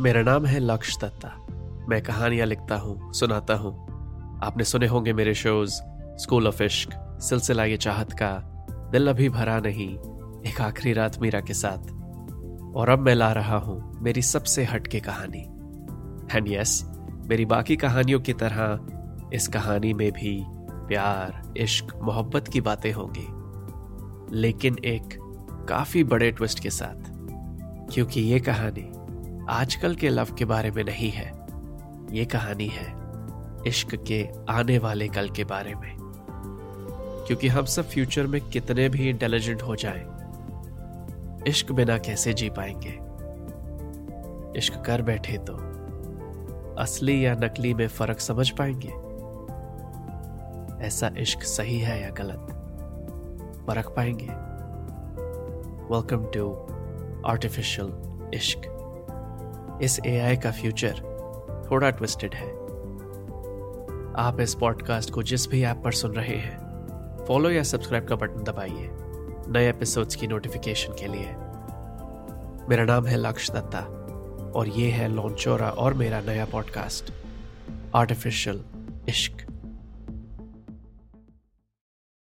मेरा नाम है लक्ष्य दत्ता। मैं कहानियाँ लिखता हूँ, सुनाता हूँ। आपने सुने होंगे मेरे शोज़, स्कूल ऑफ़ इश्क, सिलसिला ये चाहत का, दिल अभी भरा नहीं, एक आखिरी रात मीरा के साथ। और अब मैं ला रहा हूँ मेरी सबसे हटके कहानी। एंड यस मेरी बाकी कहानियों की तरह, इस कहानी में भी प्यार, इश्क, मोहब्बत की बातें होंगी। लेकिन एक काफ़ी बड़े ट्विस्ट के साथ, क्योंकि ये कहानी आजकल के लव के बारे में नहीं है। ये कहानी है इश्क के आने वाले कल के बारे में। क्योंकि हम सब फ्यूचर में कितने भी इंटेलिजेंट हो जाएँ, इश्क बिना कैसे जी पाएँगे? इश्क कर बैठे तो असली या नकली में फ़र्क समझ पाएँगे? ऐसा इश्क सही है या गलत? परख पाएँगे। वेलकम टू आर्टिफिशियल इश्क इस एआई का फ्यूचर थोड़ा ट्विस्टेड है। आप इस पॉडकास्ट को जिस भी ऐप पर सुन रहे हैं फॉलो या सब्सक्राइब का बटन दबाइए। नए एपिसोड्स की नोटिफिकेशन के लिए। मेरा नाम है लक्ष दत्ता और ये है लॉन्चोरा और मेरा नया पॉडकास्ट आर्टिफिशियल इश्क